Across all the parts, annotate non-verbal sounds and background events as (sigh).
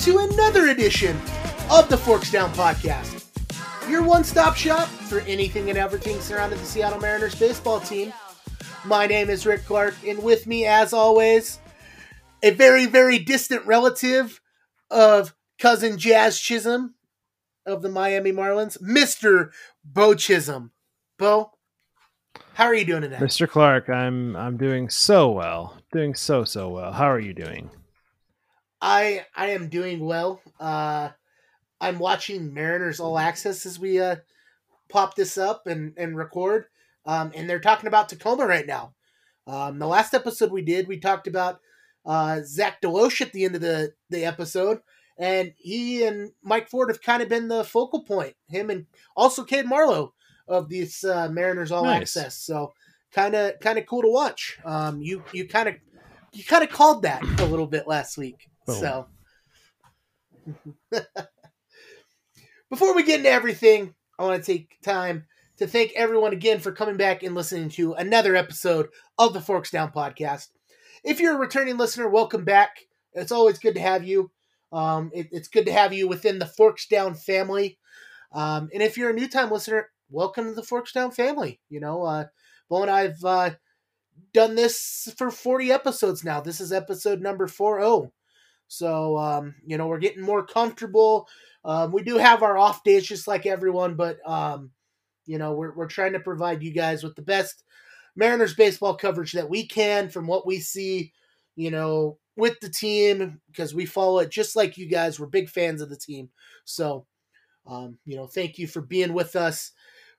To another edition of the Forks Down Podcast, your one stop shop for anything and everything surrounding the Seattle Mariners baseball team. My name is Rick Clark, and with me, as always, a very, very distant relative of cousin Jazz Chisholm of the Miami Marlins, Mr. Beau Chisholm. Beau, how are you doing today? Mr. Clark, I'm I'm doing so well. Doing so so well. How are you doing? I I am doing well. Uh I'm watching Mariners All Access as we uh pop this up and and record. Um and they're talking about Tacoma right now. Um the last episode we did, we talked about uh Zach DeLoach at the end of the the episode and he and Mike Ford have kind of been the focal point. Him and also Cade Marlowe of this uh, Mariners All Nice. Access. So kind of kind of cool to watch. Um, you you kind of you kind of called that a little bit last week. Boom. So (laughs) before we get into everything, I want to take time to thank everyone again for coming back and listening to another episode of the Forks Down podcast. If you're a returning listener, welcome back. It's always good to have you. Um, it- it's good to have you within the Forks Down family. Um, and if you're a new time listener, welcome to the Forks Down family. You know, uh, Beau and I've uh, done this for 40 episodes now. This is episode number 40. So, um, you know, we're getting more comfortable. Um, we do have our off days just like everyone, but, um, you know, we're, we're trying to provide you guys with the best Mariners baseball coverage that we can from what we see, you know, with the team because we follow it just like you guys. We're big fans of the team. So, um, you know, thank you for being with us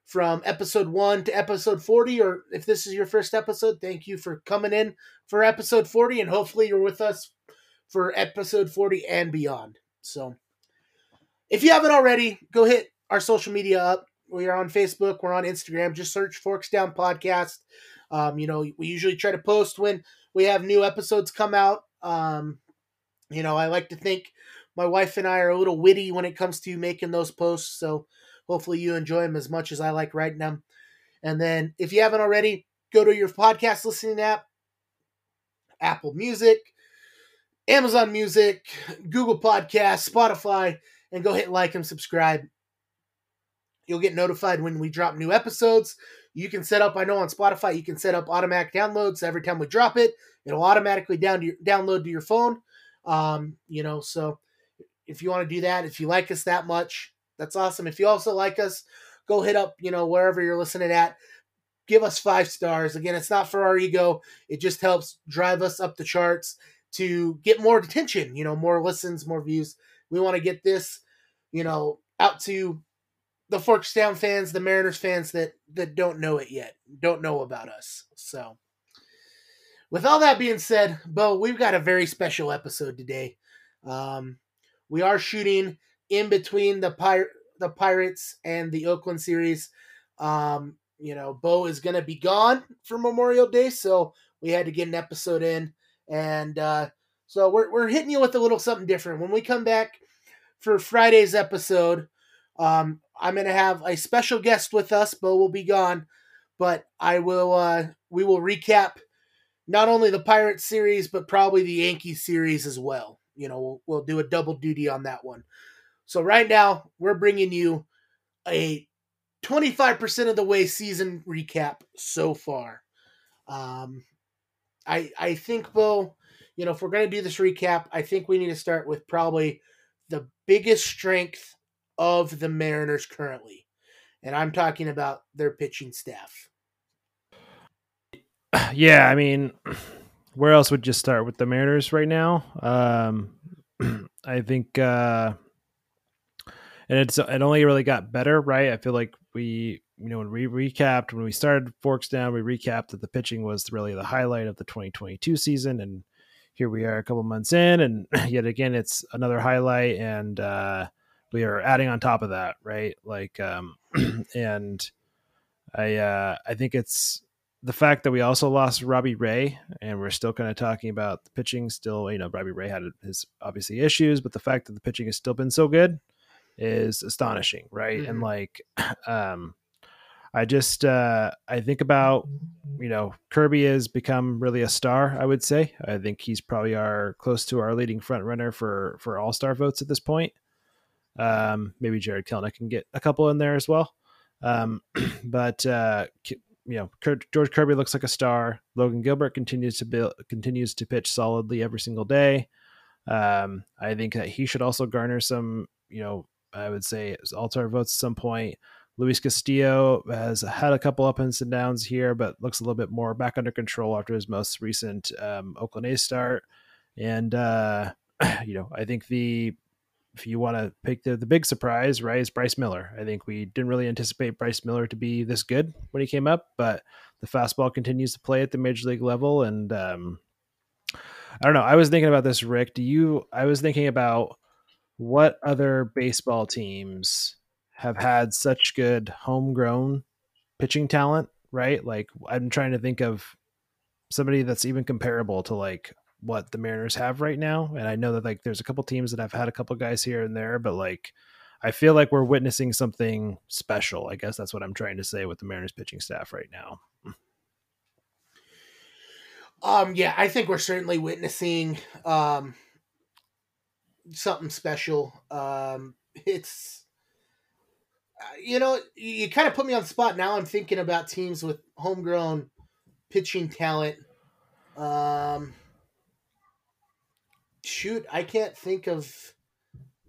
from episode one to episode 40. Or if this is your first episode, thank you for coming in for episode 40. And hopefully you're with us for episode 40 and beyond. So, if you haven't already, go hit our social media up. We are on Facebook, we're on Instagram. Just search Forks Down Podcast. Um, you know, we usually try to post when we have new episodes come out. Um, you know, I like to think my wife and I are a little witty when it comes to making those posts. So hopefully you enjoy them as much as I like writing them. And then if you haven't already, go to your podcast listening app, Apple Music, Amazon Music, Google Podcasts, Spotify, and go hit like and subscribe. You'll get notified when we drop new episodes. You can set up, I know on Spotify, you can set up automatic downloads every time we drop it. It'll automatically down to your, download to your phone. Um, you know, so if you want to do that, if you like us that much, that's awesome. If you also like us, go hit up, you know, wherever you're listening at. Give us five stars. Again, it's not for our ego. It just helps drive us up the charts to get more attention, you know, more listens, more views. We want to get this, you know, out to the Forks Down fans, the Mariners fans that that don't know it yet, don't know about us. So, with all that being said, Beau, we've got a very special episode today. Um, we are shooting in between the Pir- the Pirates and the Oakland series. Um, you know, Beau is going to be gone for Memorial Day, so we had to get an episode in, and uh, so we're we're hitting you with a little something different. When we come back for Friday's episode, um, I'm going to have a special guest with us. Beau will be gone, but I will. Uh, we will recap not only the Pirates series, but probably the Yankees series as well. You know, we'll, we'll do a double duty on that one. So right now, we're bringing you a 25% of the way season recap so far. Um, I I think, Beau, you know, if we're going to do this recap, I think we need to start with probably the biggest strength of the Mariners currently. And I'm talking about their pitching staff. (sighs) Yeah, I mean, (sighs) where else would you start with the Mariners right now? Um, (clears throat) I think, uh, and it's it only really got better, right? I feel like we, you know, when we recapped when we started Forks Down, we recapped that the pitching was really the highlight of the 2022 season, and here we are a couple months in, and (laughs) yet again, it's another highlight, and uh, we are adding on top of that, right? Like, um, (clears throat) and I, uh, I think it's the fact that we also lost Robbie Ray, and we're still kind of talking about the pitching. Still, you know, Robbie Ray had his obviously issues, but the fact that the pitching has still been so good is astonishing, right? And Mhm. like, (clears throat) um, I just uh, I think about you know Kirby has become really a star. I would say I think he's probably our close to our leading front runner for for All Star votes at this point. Um, maybe Jarred Kelenic can get a couple in there as well. Um, (clears throat) but uh, you know George Kirby looks like a star. Logan Gilbert continues to build continues to pitch solidly every single day. Um, I think that he should also garner some you know I would say All Star votes at some point. Luis Castillo has had a couple ups and downs here, but looks a little bit more back under control after his most recent um, Oakland A's start. And uh, (clears throat) you know, I think the if you want to pick the, the big surprise, right, is Bryce Miller. I think we didn't really anticipate Bryce Miller to be this good when he came up, but the fastball continues to play at the major league level. And um, I don't know. I was thinking about this, Rick. Do you? I was thinking about what other baseball teams have had such good homegrown pitching talent, right? Like I'm trying to think of somebody that's even comparable to like what the Mariners have right now. And I know that like there's a couple teams that have had a couple guys here and there, but like I feel like we're witnessing something special. I guess that's what I'm trying to say with the Mariners pitching staff right now. Um yeah, I think we're certainly witnessing um something special. Um it's you know, you kind of put me on the spot. Now I'm thinking about teams with homegrown pitching talent. Um, shoot, I can't think of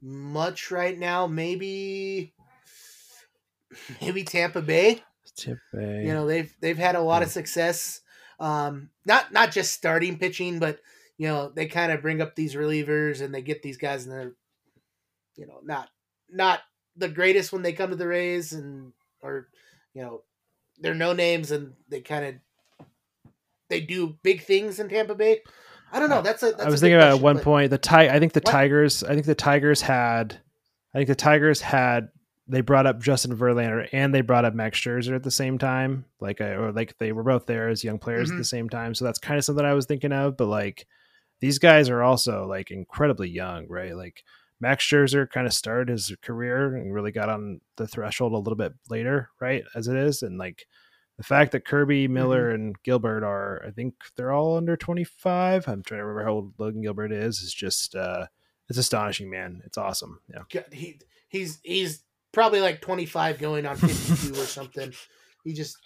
much right now. Maybe, maybe Tampa Bay. Tampa Bay. You know, they've they've had a lot of success. Um, not not just starting pitching, but you know, they kind of bring up these relievers and they get these guys and they're, you know, not not the greatest when they come to the Rays and or you know they're no names and they kind of they do big things in Tampa Bay. I don't know. That's a. That's I was thinking about at one point the ti- I think the What? Tigers. I think the Tigers had. I think the Tigers had. They brought up Justin Verlander and they brought up Max Scherzer at the same time. Like, I, or like they were both there as young players at Mhm. the same time. So that's kind of something I was thinking of. But like, these guys are also like incredibly young, right? Like Max Scherzer kind of started his career and really got on the threshold a little bit later, right? As it is, and like the fact that Kirby, Miller, and Gilbert are, I think they're all under 25. I'm trying to remember how old Logan Gilbert is. Is just, uh, it's astonishing, man. It's awesome. Yeah. God, he he's he's probably like 25 going on 52 or something. He just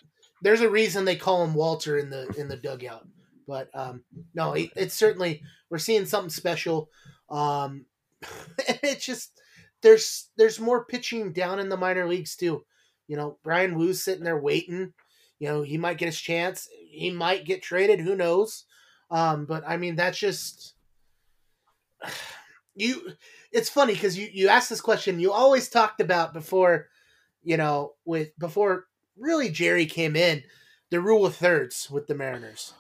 there's a reason they call him Walter in the in the dugout. But um no, he, it's certainly we're seeing something special. Um (laughs) it's just there's there's more pitching down in the minor leagues too. You know, Brian Woo's sitting there waiting. You know, he might get his chance. He might get traded, who knows. Um but I mean that's just (sighs) you it's funny because you you asked this question you always talked about before you know with before really jerry came in the rule of thirds with the mariners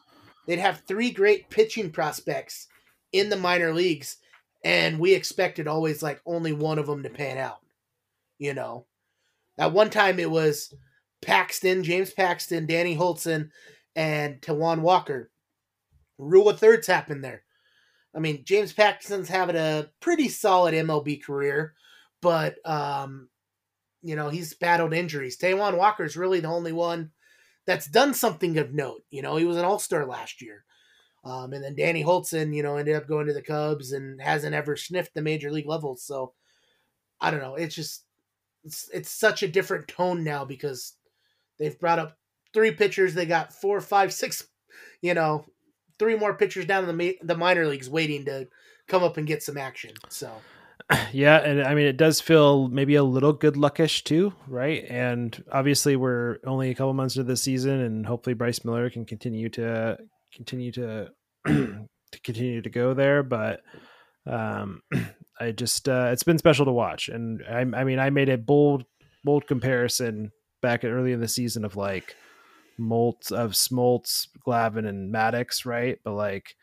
they'd have three great pitching prospects in the minor leagues and we expected always like only one of them to pan out you know at one time it was paxton james paxton danny hultzen and taijuan walker rule of thirds happened there I mean, James Paxton's having a pretty solid MLB career, but um, you know he's battled injuries. Taijuan Walker's really the only one that's done something of note. You know, he was an All Star last year, um, and then Danny Hultzen, you know, ended up going to the Cubs and hasn't ever sniffed the major league levels. So I don't know. It's just it's it's such a different tone now because they've brought up three pitchers. They got four, five, six, you know, three more pitchers down in the the minor leagues waiting to come up and get some action. So (clears throat) Yeah, and I mean it does feel maybe a little good luckish too, right? And obviously we're only a couple months into the season, and hopefully Bryce Miller can continue to continue to (clears throat) to continue to go there. But um, (clears throat) I just uh, it's been special to watch, and I, I mean I made a bold bold comparison back early in the season of like Molts of Smoltz, Glavine, and Maddux, right? But like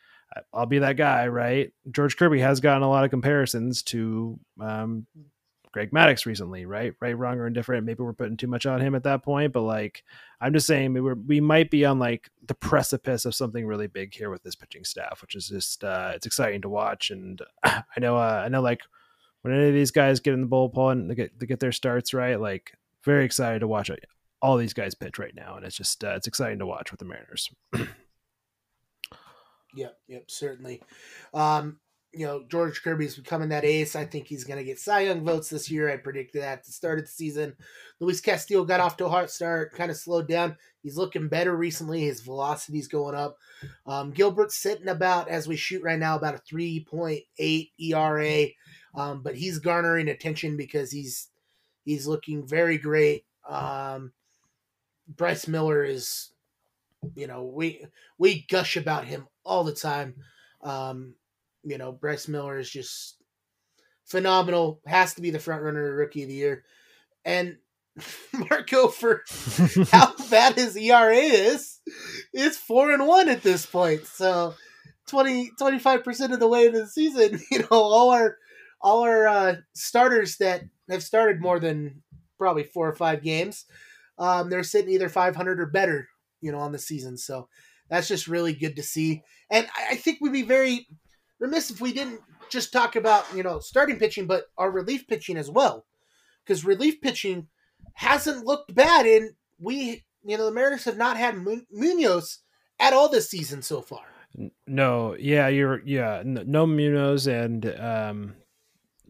I'll be that guy, right? George Kirby has gotten a lot of comparisons to um, Greg Maddux recently, right? Right, wrong, or indifferent. Maybe we're putting too much on him at that point, but like, I'm just saying we we might be on like the precipice of something really big here with this pitching staff, which is just uh, it's exciting to watch. And (clears throat) I know, uh, I know, like when any of these guys get in the bullpen to get they get their starts right, like very excited to watch all these guys pitch right now, and it's just uh, it's exciting to watch with the Mariners. (clears throat) yep, yep, certainly. Um, you know, George Kirby's becoming that ace. I think he's going to get Cy Young votes this year. I predicted that at the start of the season. Luis Castillo got off to a hot start, kind of slowed down. He's looking better recently. His velocity's going up. Um, Gilbert's sitting about, as we shoot right now, about a 3.8 ERA. Um, but he's garnering attention because he's he's looking very great. Um, Bryce Miller is, you know, we we gush about him all the time. Um, you know, Bryce Miller is just phenomenal. Has to be the front runner of rookie of the year. And (laughs) Marco, for (laughs) how bad his ERA is, is four and one at this point. So 25 percent of the way into the season, (laughs) you know, all our all our uh, starters that have started more than probably four or five games, um, they're sitting either 500 or better, you know, on the season. So that's just really good to see. And I, I think we'd be very remiss if we didn't just talk about you know starting pitching, but our relief pitching as well, because relief pitching hasn't looked bad, and we you know the Mariners have not had Munoz at all this season so far. No, yeah, you're yeah, no Munoz, and um,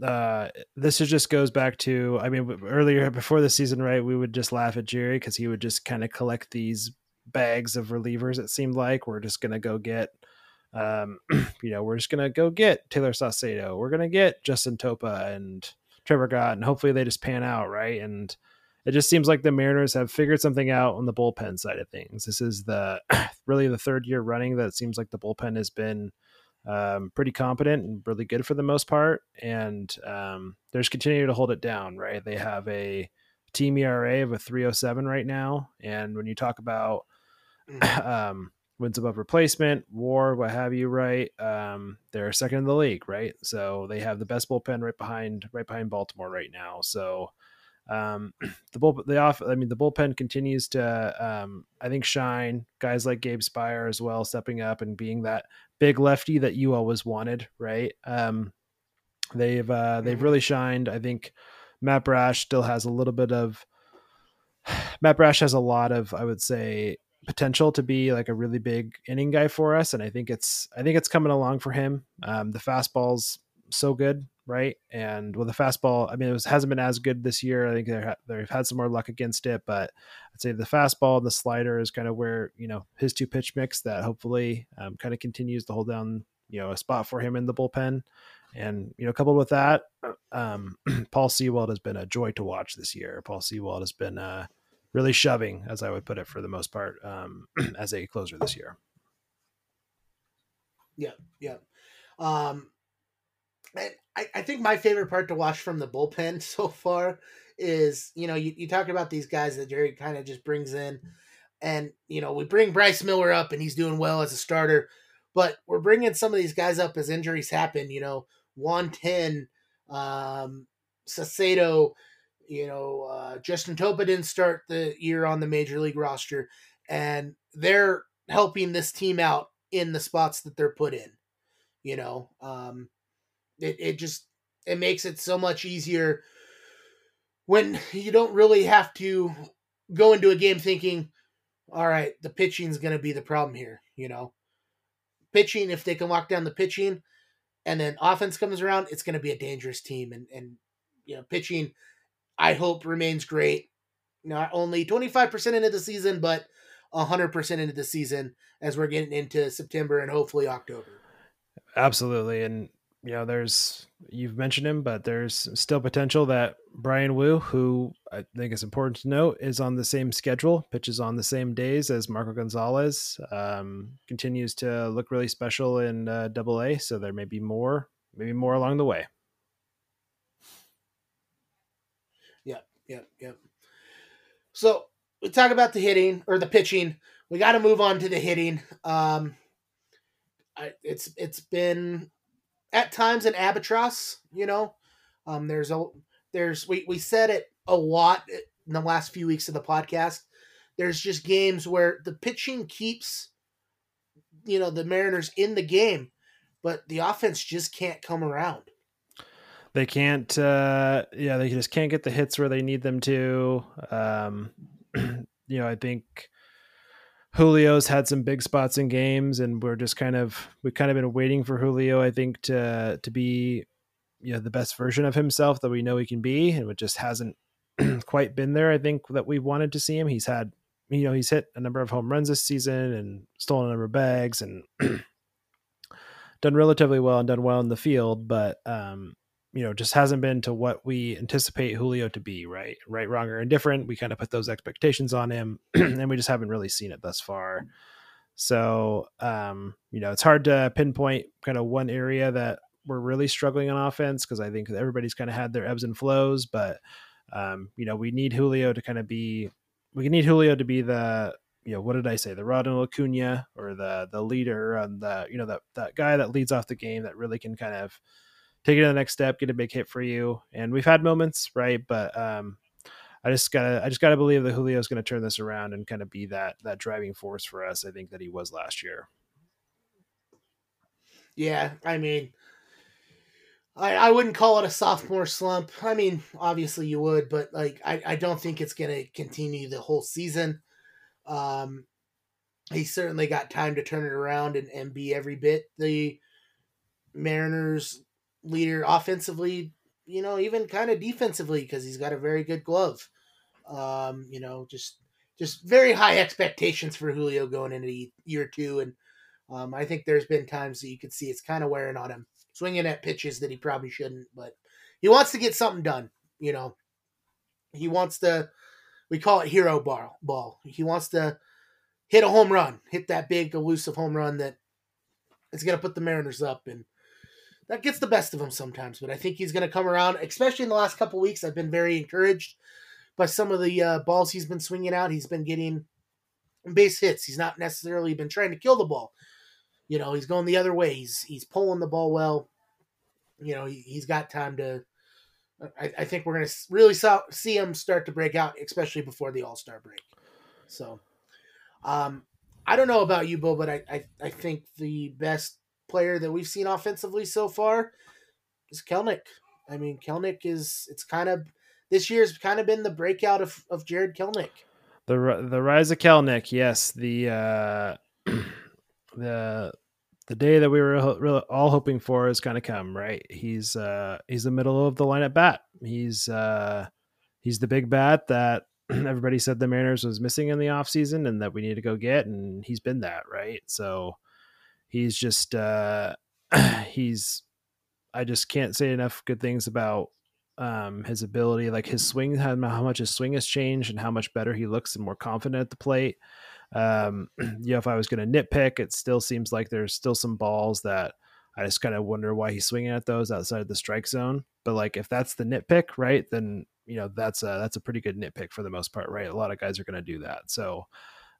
uh, this just goes back to I mean earlier before the season, right? We would just laugh at Jerry because he would just kind of collect these bags of relievers. It seemed like we're just gonna go get um, (clears throat) you know, we're just gonna go get Tayler Saucedo. We're gonna get Justin Topa and Trevor Gott, and hopefully they just pan out, right? And it just seems like the Mariners have figured something out on the bullpen side of things. This is the (clears throat) really the third year running that seems like the bullpen has been um, pretty competent and really good for the most part, and um, they're just continuing to hold it down, right? They have a team ERA of a 307 right now, and when you talk about mm. (clears throat) um, wins above replacement, war, what have you, right? Um, they're second in the league, right? So they have the best bullpen right behind right behind Baltimore right now. So um, (clears throat) the bull the off I mean the bullpen continues to um, I think shine. Guys like Gabe Speier as well stepping up and being that big lefty that you always wanted, right? Um, they've uh, they've mm-hmm. really shined. I think Matt Brash still has a little bit of (sighs) Matt Brash has a lot of I would say potential to be like a really big inning guy for us, and I think it's I think it's coming along for him. Um, the fastball's so good, right? And well, the fastball, I mean, it was, hasn't been as good this year. I think they're, they've had some more luck against it, but I'd say the fastball and the slider is kind of where you know his two pitch mix that hopefully um, kind of continues to hold down you know a spot for him in the bullpen. And you know, coupled with that, um, (clears throat) Paul Sewald has been a joy to watch this year. Paul Sewald has been uh, really shoving, as I would put it, for the most part, um, (clears throat) as a closer this year. Yeah, yeah. Um, I, I think my favorite part to watch from the bullpen (laughs) so far is, you know, you, you talk about these guys that Jerry kind of just brings in. And, you know, we bring Bryce Miller up and he's doing well as a starter, but we're bringing some of these guys up as injuries happen. You know, Juan Then, um, Saucedo, you know, uh, Justin Topa didn't start the year on the major league roster, and they're helping this team out in the spots that they're put in. You know, um, it it just it makes it so much easier when you don't really have to go into a game thinking, all right, the pitching is going to be the problem here. You know, pitching if they can lock down the pitching, and then offense comes around, it's going to be a dangerous team. And and you know, pitching I hope remains great. Not only 25% into the season, but 100% into the season as we're getting into September and hopefully October. Absolutely. And, you know, there's, you've mentioned him, but there's still potential that Brian Woo, who I think is important to note, is on the same schedule, pitches on the same days as Marco Gonzales, um, continues to look really special in uh, double A. So there may be more, maybe more along the way. Yep, yep. So we talk about the hitting or the pitching. We got to move on to the hitting. Um, I, it's it's been at times an albatross. You know, um, there's a there's we we said it a lot in the last few weeks of the podcast. There's just games where the pitching keeps, you know, the Mariners in the game, but the offense just can't come around they can't uh yeah they just can't get the hits where they need them to um (clears throat) you know, I think Julio's had some big spots in games, and we're just kind of we've kind of been waiting for Julio, I think, to to be you know the best version of himself that we know he can be, and it just hasn't (clears throat) quite been there. I think that we wanted to see him. He's had you know he's hit a number of home runs this season and stolen a number of bags and (clears throat) done relatively well and done well in the field, but um, you know, just hasn't been to what we anticipate Julio to be, right? Right, wrong, or indifferent. We kind of put those expectations on him, (clears throat) and we just haven't really seen it thus far. So, um, you know, it's hard to pinpoint kind of one area that we're really struggling on offense because I think everybody's kind of had their ebbs and flows, but um, you know, we need Julio to kind of be, we need Julio to be the, you know, what did I say, the Ronald Acuna or the the leader and the, you know, that that guy that leads off the game that really can kind of take it to the next step, get a big hit for you. And we've had moments, right? But um, I just gotta I just gotta believe that Julio is gonna turn this around and kind of be that that driving force for us. I think that he was last year. Yeah, I mean, I, I wouldn't call it a sophomore slump. I mean, obviously you would, but like I, I don't think it's gonna continue the whole season. Um, he certainly got time to turn it around and, and be every bit the Mariners leader offensively, you know, even kind of defensively because he's got a very good glove. Um, you know, just just very high expectations for Julio going into year two, and um, I think there's been times that you could see it's kind of wearing on him, swinging at pitches that he probably shouldn't, but he wants to get something done. You know, he wants to. We call it hero ball. Ball. He wants to hit a home run, hit that big elusive home run that is going to put the Mariners up, and that gets the best of him sometimes. But I think he's going to come around, especially in the last couple weeks. I've been very encouraged by some of the uh, balls he's been swinging out. He's been getting base hits. He's not necessarily been trying to kill the ball. You know, he's going the other way. He's he's pulling the ball well. You know, he, has got time to. I, I think we're going to really see him start to break out, especially before the All Star break. So, um, I don't know about you, Bill, but I, I, I think the best player that we've seen offensively so far is Kelenic. I mean, Kelenic is it's kind of this year's kind of been the breakout of, of Jarred Kelenic. The the rise of Kelenic, yes. The uh, (clears throat) the the day that we were really all hoping for is kind of come, right? He's uh, he's the middle of the line at bat. He's uh, he's the big bat that (clears throat) everybody said the Mariners was missing in the offseason and that we need to go get, and he's been that, right? So he's just uh, (clears throat) he's I just can't say enough good things about um, his ability, like his swing, how, much his swing has changed, and how much better he looks and more confident at the plate. Um, (clears throat) you know, if I was going to nitpick, it still seems like there's still some balls that I just kind of wonder why he's swinging at those outside of the strike zone. But like, if that's the nitpick, right, then you know that's a that's a pretty good nitpick for the most part, right? A lot of guys are going to do that. So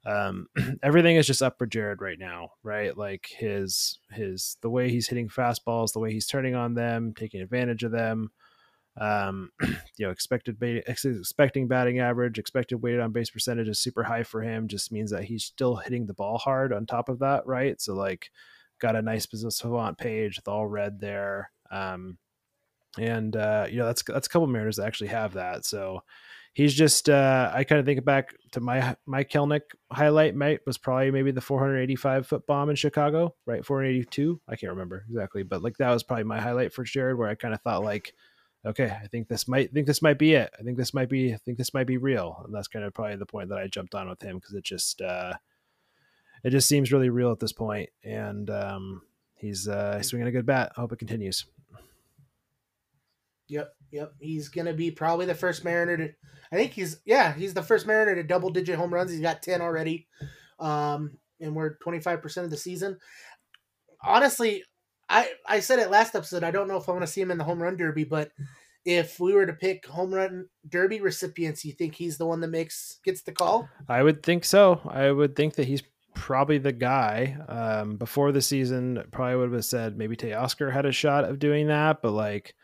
um, (clears throat) everything is just up for Jarred right now, right? Like his his the way he's hitting fastballs, the way he's turning on them, taking advantage of them. Um, (clears throat) you know, expected expecting batting average, expected weighted on base percentage is super high for him. Just means that he's still hitting the ball hard on top of that, right? So like, got a nice business savant page with all red there. Um, and uh, you know that's that's a couple Mariners that actually have that. So he's just uh, I kind of think back to my my Kelenic highlight mate was probably maybe the 485 foot bomb in Chicago, right? 482. I can't remember exactly, but like that was probably my highlight for Jarred, where I kind of thought like, okay, I think this might think this might be it. I think this might be I think this might be real, and that's kind of probably the point that I jumped on with him because it just uh, it just seems really real at this point, and um, he's uh, swinging a good bat. I hope it continues. Yep, yep. He's gonna be probably the first Mariner to. I think he's yeah, he's the first Mariner to double digit home runs. He's got ten already, um, and we're twenty five percent of the season. Honestly, I I said it last episode. I don't know if I want to see him in the home run derby, but if we were to pick home run derby recipients, you think he's the one that makes gets the call? I would think so. I would think that he's probably the guy. Um, before the season, probably would have said maybe Teoscar had a shot of doing that, but like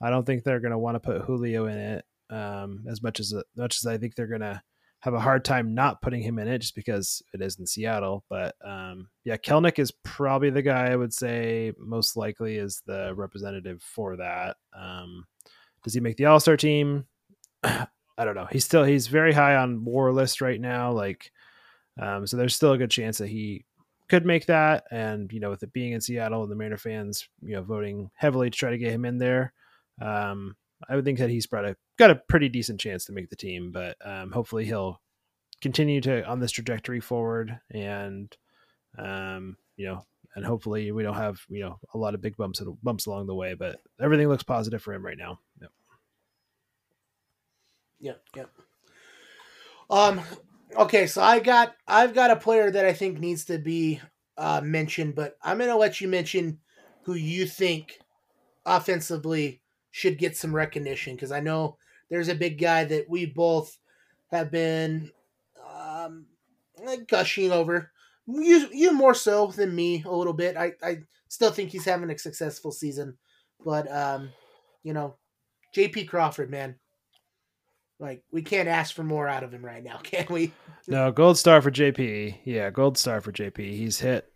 I don't think they're going to want to put Julio in it um, as much as much as I think they're going to have a hard time not putting him in it just because it is in Seattle. But um, yeah, Kelenic is probably the guy I would say most likely is the representative for that. Um, does he make the All Star team? (clears throat) I don't know. He's still he's very high on war list right now. Like, um, so there's still a good chance that he could make that. And you know, with it being in Seattle and the Mariner fans, you know, voting heavily to try to get him in there, um, I would think that he's a got a pretty decent chance to make the team. But um, hopefully he'll continue to on this trajectory forward, and um, you know, and hopefully we don't have you know a lot of big bumps bumps along the way. But everything looks positive for him right now. Yep. Yep. Yep. Um. Okay, so I got I've got a player that I think needs to be uh, mentioned, but I'm gonna let you mention who you think offensively should get some recognition because I know there's a big guy that we both have been um, gushing over. You you more so than me a little bit. I, I still think he's having a successful season, but um, you know, J.P. Crawford, man, like we can't ask for more out of him right now, (laughs) can we? No, gold star for JP. Yeah, gold star for JP. He's hit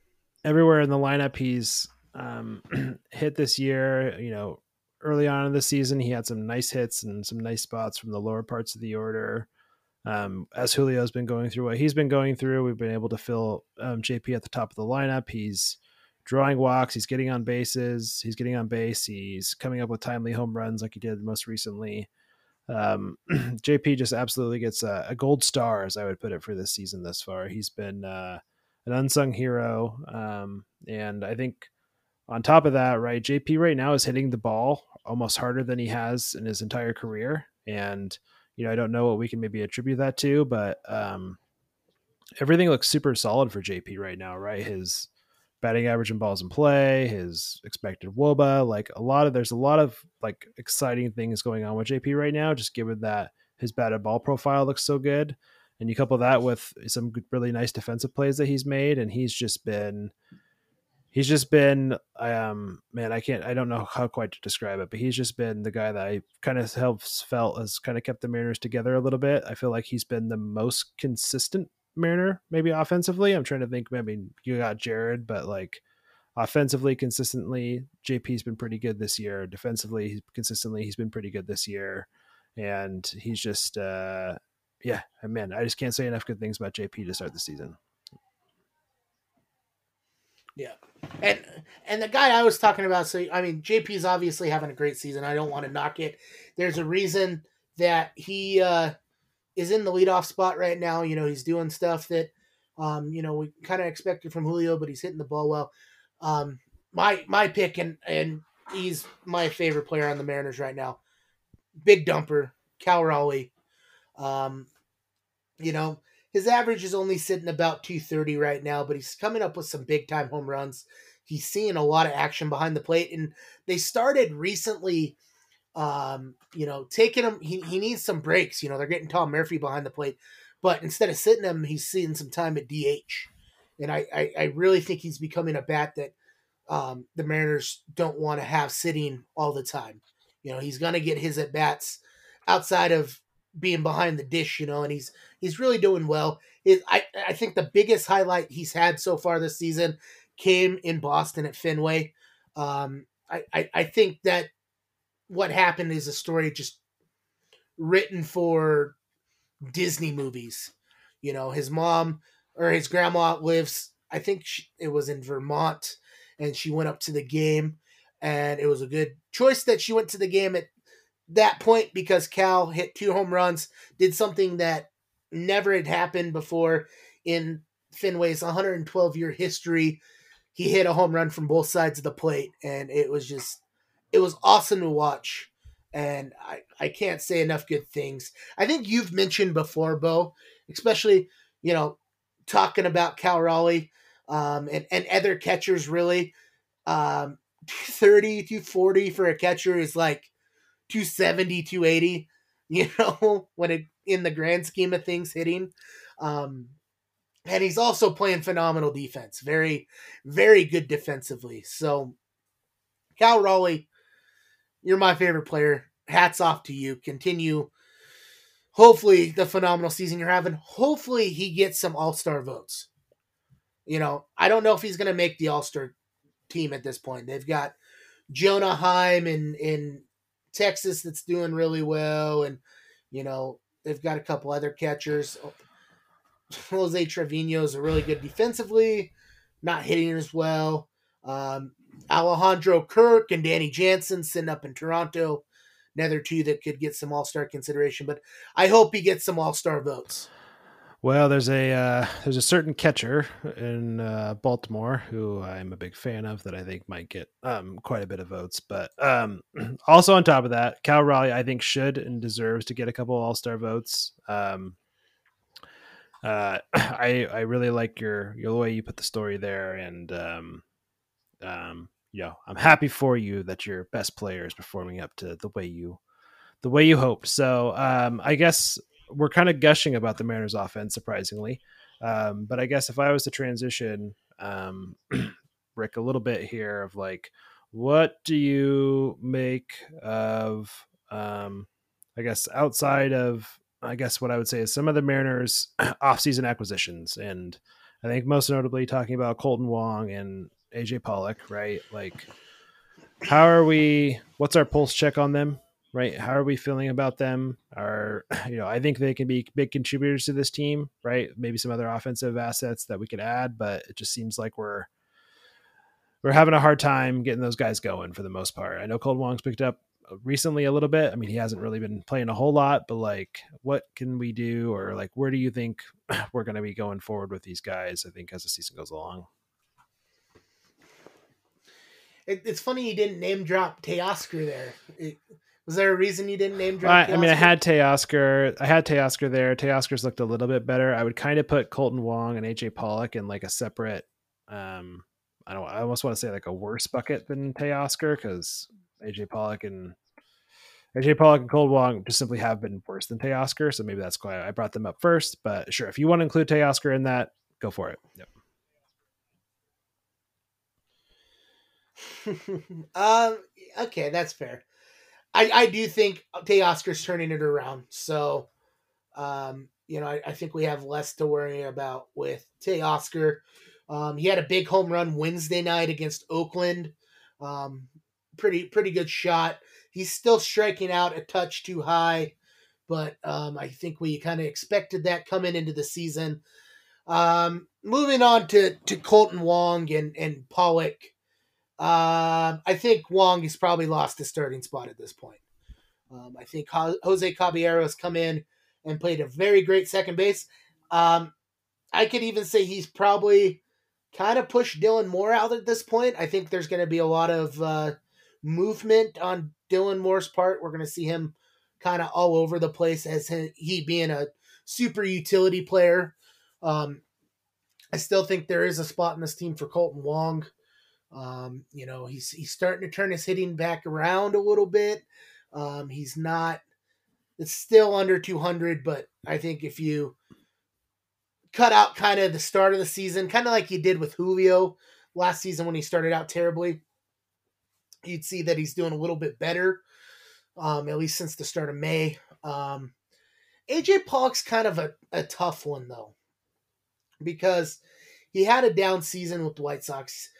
everywhere in the lineup. He's um, (clears throat) hit this year. You know, early on in the season, he had some nice hits and some nice spots from the lower parts of the order. Um, as Julio's been going through what he's been going through, we've been able to fill um, JP at the top of the lineup. He's drawing walks, he's getting on bases, he's getting on base, he's coming up with timely home runs like he did most recently. Um, (clears throat) JP just absolutely gets a, a, gold star, as I would put it, for this season thus far. He's been uh, an unsung hero, um, and I think on top of that, right, JP right now is hitting the ball almost harder than he has in his entire career, and you know, I don't know what we can maybe attribute that to, but um, everything looks super solid for JP right now, right? His batting average and balls in play, his expected WOBA, like a lot of there's a lot of like exciting things going on with JP right now, just given that his batted ball profile looks so good. And you couple that with some really nice defensive plays that he's made, and he's just been he's just been um man i can't i don't know how quite to describe it but he's just been the guy that i kind of helps felt has kind of kept the mariners together a little bit. I feel like he's been the most consistent mariner maybe offensively. I'm trying to think maybe you got jarred but like offensively consistently jp's been pretty good this year. Defensively consistently he's been pretty good this year. And he's just uh yeah man i just can't say enough good things about jp to start the season yeah. And and the guy I was talking about, so I mean, JP is obviously having a great season. I don't want to knock it. There's a reason that he uh, is in the leadoff spot right now. You know, he's doing stuff that um, you know we kind of expected from Julio, but he's hitting the ball well. Um, my my pick, and and he's my favorite player on the Mariners right now. Big dumper, Cal Raleigh. Um, you know, his average is only sitting about 230 right now, but he's coming up with some big time home runs. He's seeing a lot of action behind the plate, and they started recently. Um, you know, taking him, he, he needs some breaks. You know, they're getting Tom Murphy behind the plate, but instead of sitting him, he's seeing some time at DH. And I, I, I really think he's becoming a bat that um, the Mariners don't want to have sitting all the time. You know, he's going to get his at bats outside of being behind the dish, you know, and he's he's really doing well. It, I I think the biggest highlight he's had so far this season came in Boston at Fenway. Um, I, I I think that what happened is a story just written for Disney movies. You know, his mom or his grandma lives. I think she, it was in Vermont, and she went up to the game, and it was a good choice that she went to the game at that point because Cal hit two home runs, did something that never had happened before in Fenway's 112 year history. He hit a home run from both sides of the plate, and it was just, it was awesome to watch. And I, I can't say enough good things. I think you've mentioned before, Beau, especially, you know, talking about Cal Raleigh um, and, and other catchers, really. Um, (laughs) 30 to 40 for a catcher is like 270, 280, (laughs) you know, when it in the grand scheme of things hitting. Um, and he's also playing phenomenal defense. Very, very good defensively. So, Cal Raleigh, you're my favorite player. Hats off to you. Continue. Hopefully, the phenomenal season you're having. Hopefully, he gets some All Star votes. You know, I don't know if he's going to make the All Star team at this point. They've got Jonah Heim in in Texas that's doing really well, and you know they've got a couple other catchers. (laughs) Jose Trevino is really good defensively, not hitting as well. Um, Alejandro Kirk and Danny Jansen sitting up in Toronto, another two that could get some All Star consideration. But I hope he gets some All Star votes. Well, there's a uh, there's a certain catcher in uh, Baltimore who I'm a big fan of that I think might get um, quite a bit of votes. But um, (clears throat) also on top of that, Cal Raleigh I think should and deserves to get a couple All Star votes. Um, uh, (clears throat) I I really like your your way you put the story there, and um, um, you know I'm happy for you that your best player is performing up to the way you the way you hoped. So um, I guess we're kind of gushing about the Mariners offense, surprisingly. Um, but I guess if I was to transition, um, (clears throat) Rick, a little bit here of like, what do you make of, um, I guess, outside of, I guess what I would say is some of the Mariners' (clears throat) offseason acquisitions. And I think most notably talking about Kolten Wong and AJ Pollock, right? Like, how are we, what's our pulse check on them? Right? How are we feeling about them? Are (laughs) you know, I think they can be big contributors to this team, right? Maybe some other offensive assets that we could add, but it just seems like we're we're having a hard time getting those guys going for the most part. I know Cold Wong's picked up recently a little bit. I mean, he hasn't really been playing a whole lot, but like, what can we do, or like, where do you think (clears throat) we're going to be going forward with these guys? I think as the season goes along. It, it's funny you didn't name drop Teoscar there. It, was there a reason you didn't name drop? I, I mean, I had Teoscar. I had Teoscar there. Teoscar's looked a little bit better. I would kind of put Kolten Wong and AJ Pollock in like a separate. Um, I don't. I almost want to say like a worse bucket than Teoscar because AJ Pollock and AJ Pollock and Cold Wong just simply have been worse than Teoscar. So maybe that's why I brought them up first. But sure, if you want to include Teoscar in that, go for it. Yep. (laughs) um. Okay, that's fair. I, I do think Teoscar's turning it around. So, um, you know, I, I, think we have less to worry about with Teoscar. Um, he had a big home run Wednesday night against Oakland. Um, pretty pretty good shot. He's still striking out a touch too high, but um, I think we kind of expected that coming into the season. Um, moving on to to Kolten Wong and and Pollock. Uh, I think Wong has probably lost his starting spot at this point. Um, I think Jose Caballero has come in and played a very great second base. Um, I could even say he's probably kind of pushed Dylan Moore out at this point. I think there's going to be a lot of uh, movement on Dylan Moore's part. We're going to see him kind of all over the place as he being a super utility player. Um, I still think there is a spot in this team for Kolten Wong. Um, you know, he's he's starting to turn his hitting back around a little bit. Um, he's not. It's still under 200, but I think if you cut out kind of the start of the season, kind of like you did with Julio last season when he started out terribly, you'd see that he's doing a little bit better, um, at least since the start of May. Um, AJ Pollock's kind of a, a tough one though, because he had a down season with the White Sox.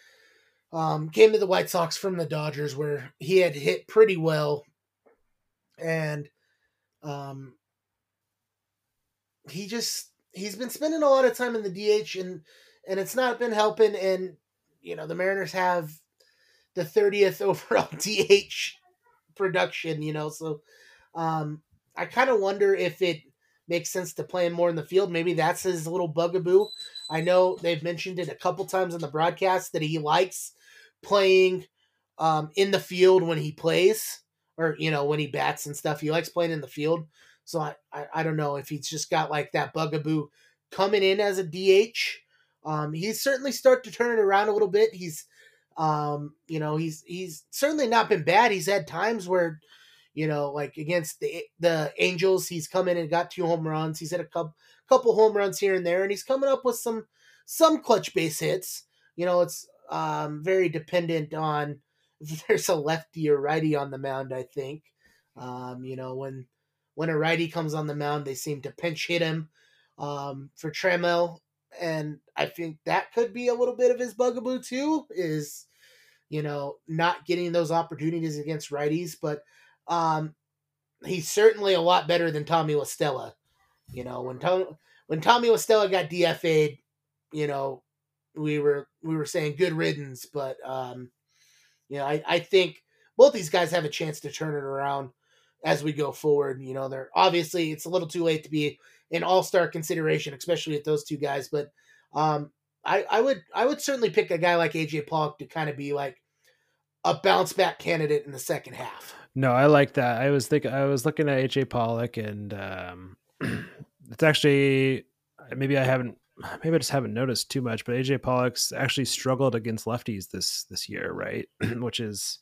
Um, came to the White Sox from the Dodgers, where he had hit pretty well, and um, he just he's been spending a lot of time in the DH, and and it's not been helping. And you know the Mariners have the thirtieth (laughs) overall DH production, you know, so um, I kind of wonder if it makes sense to play him more in the field. Maybe that's his little bugaboo. I know they've mentioned it a couple times in the broadcast that he likes playing um, in the field when he plays or you know when he bats and stuff. He likes playing in the field. So I, I, I don't know if he's just got like that bugaboo coming in as a DH. Um, he's certainly start to turn it around a little bit. He's um, you know, he's he's certainly not been bad. He's had times where, you know, like against the the Angels, he's come in and got two home runs. He's had a couple couple home runs here and there, and he's coming up with some some clutch base hits. You know, it's um, very dependent on if (laughs) there's a lefty or righty on the mound. I think, um, you know, when when a righty comes on the mound, they seem to pinch hit him um, for Trammell, and I think that could be a little bit of his bugaboo too. Is you know not getting those opportunities against righties, but um, he's certainly a lot better than Tommy La Stella. You know, when Tom, when Tommy La Stella got DFA'd, you know, we were we were saying good riddance, but um, you know, I, I think both these guys have a chance to turn it around as we go forward. You know, they're obviously it's a little too late to be an all star consideration, especially with those two guys. But um, I, I would I would certainly pick a guy like AJ Pollock to kind of be like a bounce back candidate in the second half. No, I like that. I was thinking I was looking at AJ Pollock, and um, (clears throat) it's actually maybe I haven't maybe I just haven't noticed too much, but AJ Pollock's actually struggled against lefties this this year, right? (clears throat) Which is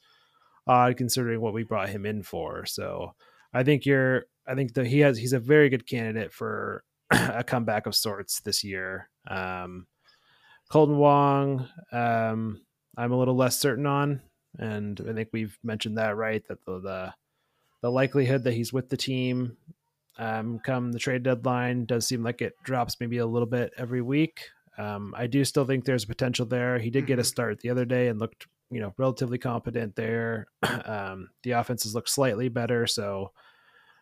odd considering what we brought him in for. So I think you're I think that he has he's a very good candidate for (clears throat) a comeback of sorts this year. Um, Kolten Wong, um, I'm a little less certain on, and I think we've mentioned that right that the the, the likelihood that he's with the team um, come the trade deadline does seem like it drops maybe a little bit every week. Um, I do still think there's potential there. He did get a mm-hmm. start the other day and looked, you know, relatively competent there. (clears throat) um, the offenses look slightly better, so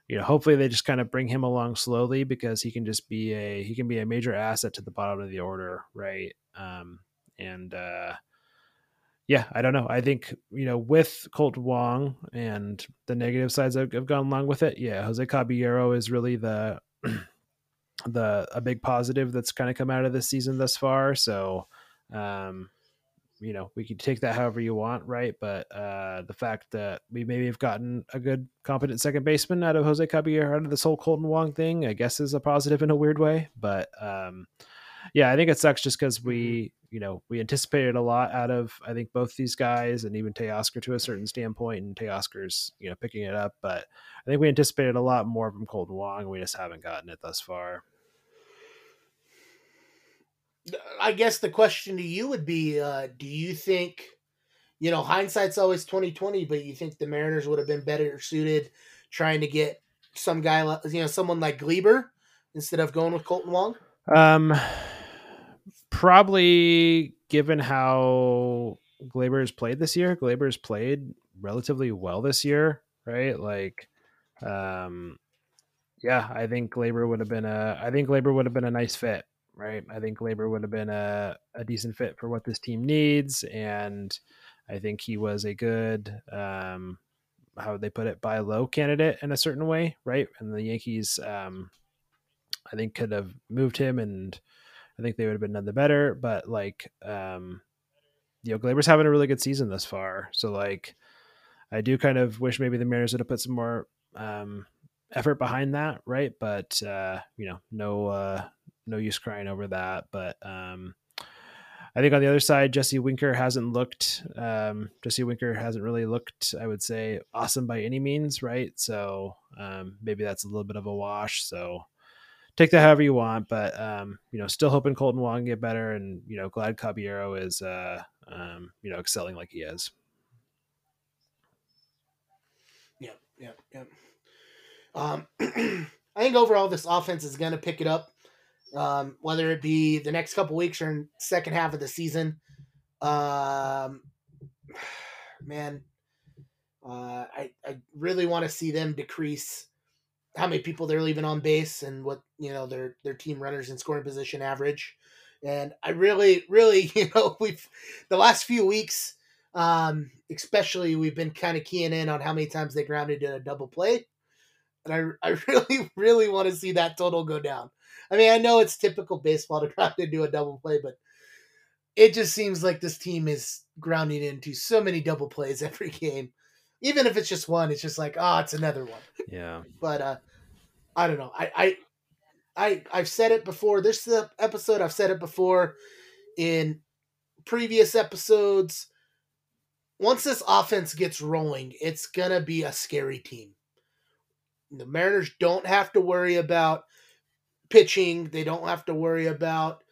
you know, hopefully they just kind of bring him along slowly because he can just be a he can be a major asset to the bottom of the order, right? Um, and uh, yeah, I don't know. I think you know with Colt Wong and the negative sides have, have gone along with it. Yeah, Jose Caballero is really the (clears throat) the a big positive that's kind of come out of this season thus far. So, um, you know, we can take that however you want, right? But uh, the fact that we maybe have gotten a good, competent second baseman out of Jose Caballero out of this whole Kolten Wong thing, I guess is a positive in a weird way. But um, yeah, I think it sucks just because we, mm-hmm. you know, we anticipated a lot out of I think both these guys and even Teoscar to a certain standpoint, and Teoscar's you know picking it up, but I think we anticipated a lot more from Kolten Wong, and we just haven't gotten it thus far. I guess the question to you would be: uh, Do you think, you know, hindsight's always twenty twenty, but you think the Mariners would have been better suited trying to get some guy, you know, someone like Gleyber instead of going with Kolten Wong? Um, probably given how Gleyber has played this year, Gleyber has played relatively well this year, right? Like, um, yeah, I think Gleyber would have been a. I think Gleyber would have been a nice fit right? I think Gleyber would have been a, a decent fit for what this team needs. And I think he was a good, um, how would they put it, buy low candidate in a certain way, right? And the Yankees, um, I think could have moved him and I think they would have been none the better. But like, um, you know, Gleyber's having a really good season thus far. So like, I do kind of wish maybe the Mariners would have put some more um, effort behind that, right? But uh, you know, no uh, no use crying over that. But um, I think on the other side, Jesse Winker hasn't looked. Um, Jesse Winker hasn't really looked, I would say, awesome by any means, right? So um, maybe that's a little bit of a wash. So take that however you want, but um, you know, still hoping Kolten Wong get better, and you know, glad Caballero is, uh, um, you know, excelling like he is. Yeah, yeah, yeah. Um, (clears throat) I think overall this offense is going to pick it up um, whether it be the next couple weeks or in second half of the season. Um, (sighs) man, uh, I I really want to see them decrease how many people they're leaving on base and what you know their their team runners in scoring position average. And I really, really, (laughs) you know, we've the last few weeks, um, especially we've been kind of keying in on how many times they grounded in a double play. And I, (laughs) I really, really want to see that total go down. I mean, I know it's typical baseball to (laughs) ground into a double play, but it just seems like this team is grounding into so many double plays every game. Even if it's just one, it's just like, oh, it's another one. Yeah. but uh I don't know. I I I I've said it before. This episode I've said it before in previous episodes. Once this offense gets rolling, it's gonna be a scary team. The Mariners don't have to worry about pitching. They don't have to worry about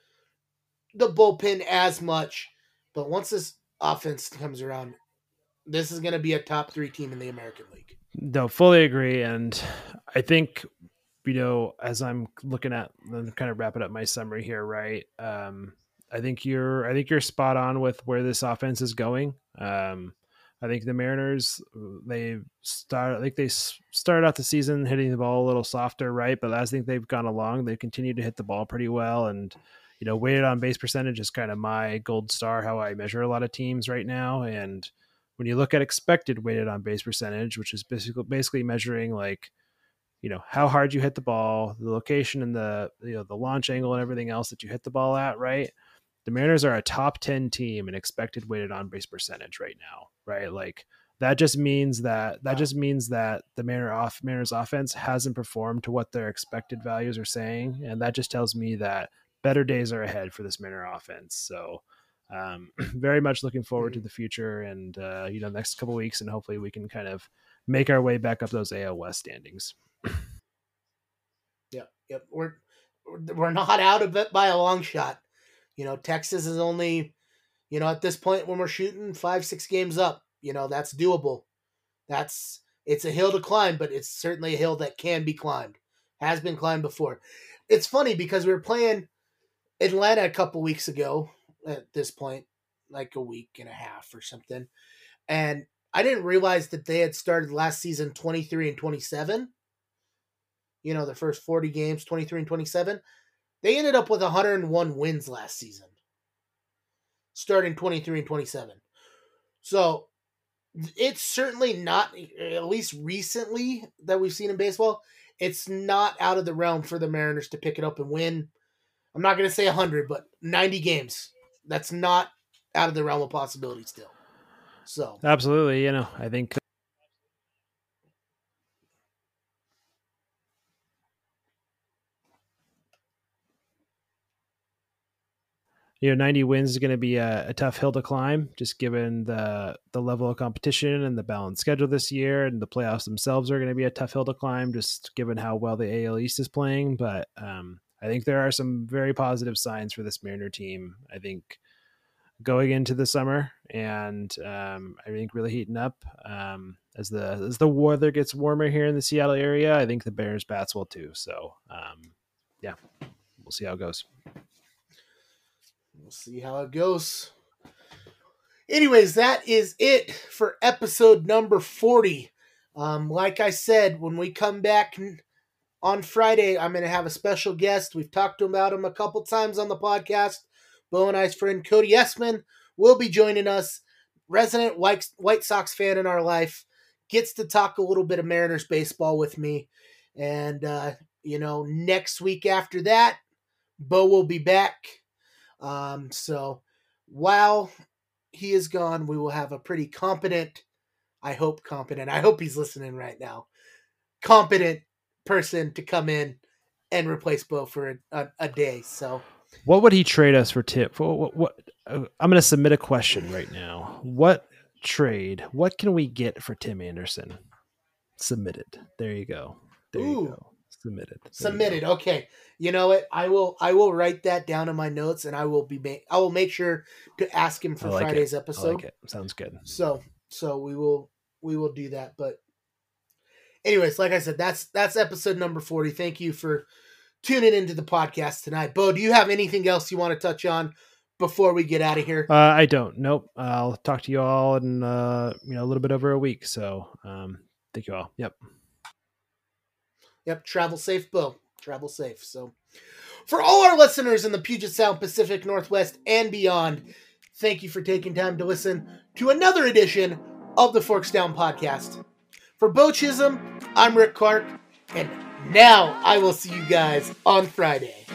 the bullpen as much. But once this offense comes around, this is going to be a top three team in the American League. No, fully agree. And I think, you know, as I'm looking at I'm kind of wrapping up my summary here, right? Um, I think you're, I think you're spot on with where this offense is going. Um, I think the Mariners they start I think they started out the season hitting the ball a little softer, right? But as I think they've gone along, they continue to hit the ball pretty well. And you know, weighted on base percentage is kind of my gold star how I measure a lot of teams right now. And when you look at expected weighted on base percentage, which is basically basically measuring like you know how hard you hit the ball, the location and the you know the launch angle and everything else that you hit the ball at, right? The Mariners are a top 10 team in expected weighted on base percentage right now, right? Like that just means that that just means that the Mariner off Mariners offense hasn't performed to what their expected values are saying, and that just tells me that better days are ahead for this Mariner offense. So, um, (clears throat) very much looking forward to mm-hmm. the future and uh, you know next couple weeks, and hopefully we can kind of make our way back up those AL West standings. Yep, yep. We're we're not out of it by a long shot. You know, Texas is only, you know, at this point when we're shooting five, six games up, you know, that's doable. That's it's a hill to climb, but it's certainly a hill that can be climbed. Has been climbed before. It's funny because we were playing Atlanta a couple weeks ago at this point, like a week and a half or something. And I didn't realize that they had started last season 23 and 27 you know, the first 40 games, 23 and 27. They ended up with 101 wins last season, starting 23 and 27. So it's certainly not, at least recently that we've seen in baseball, it's not out of the realm for the Mariners to pick it up and win. I'm not going to say 100, but 90 games. That's not out of the realm of possibility still. So absolutely, you know, I think you know 90 wins is going to be a, a, tough hill to climb just given the the level of competition and the balanced schedule this year and the playoffs themselves are going to be a tough hill to climb just given how well the AL East is playing. But um, I think there are some very positive signs for this Mariner team I think going into the summer and um, I think really heating up. Um, as the as the weather gets warmer here in the Seattle area I think the Bears bats will too. So um, yeah we'll see how it goes We'll see how it goes. Anyways, that is it for episode number 40. Um, like I said, when we come back on Friday, I'm going to have a special guest. We've talked about him a couple times on the podcast. Beau and I's friend Cody Esman will be joining us. Resident White, White Sox fan in our life gets to talk a little bit of Mariners baseball with me. And, uh, you know, next week after that, Beau will be back um, so while he is gone, we will have a pretty competent, I hope competent, I hope he's listening right now, competent person to come in and replace Beau for a, a, a day. So, what would he trade us for tip? What, what, what uh, I'm going to submit a question right now. What trade? What can we get for Tim Anderson? Submitted. There you go. There Ooh. you go. Submitted. There Submitted. Okay you know what? I will I will write that down in my notes, and I will be ma- I will make sure to ask him for like Friday's it. episode. Like Sounds good. So so we will we will do that. But anyways, like I said, that's that's episode number forty. Thank you for tuning into the podcast tonight. Beau, do you have anything else you want to touch on before we get out of here? Uh, I don't. Nope. I'll talk to you all in uh, you know a little bit over a week. So um, thank you all. Yep. Yep. Travel safe, Beau travel safe. So, for all our listeners in the Puget Sound, Pacific Northwest, and beyond, thank you for taking time to listen to another edition of the Forks Down podcast. For Beau Chisholm, I'm Rick Clark, and now I will see you guys on Friday.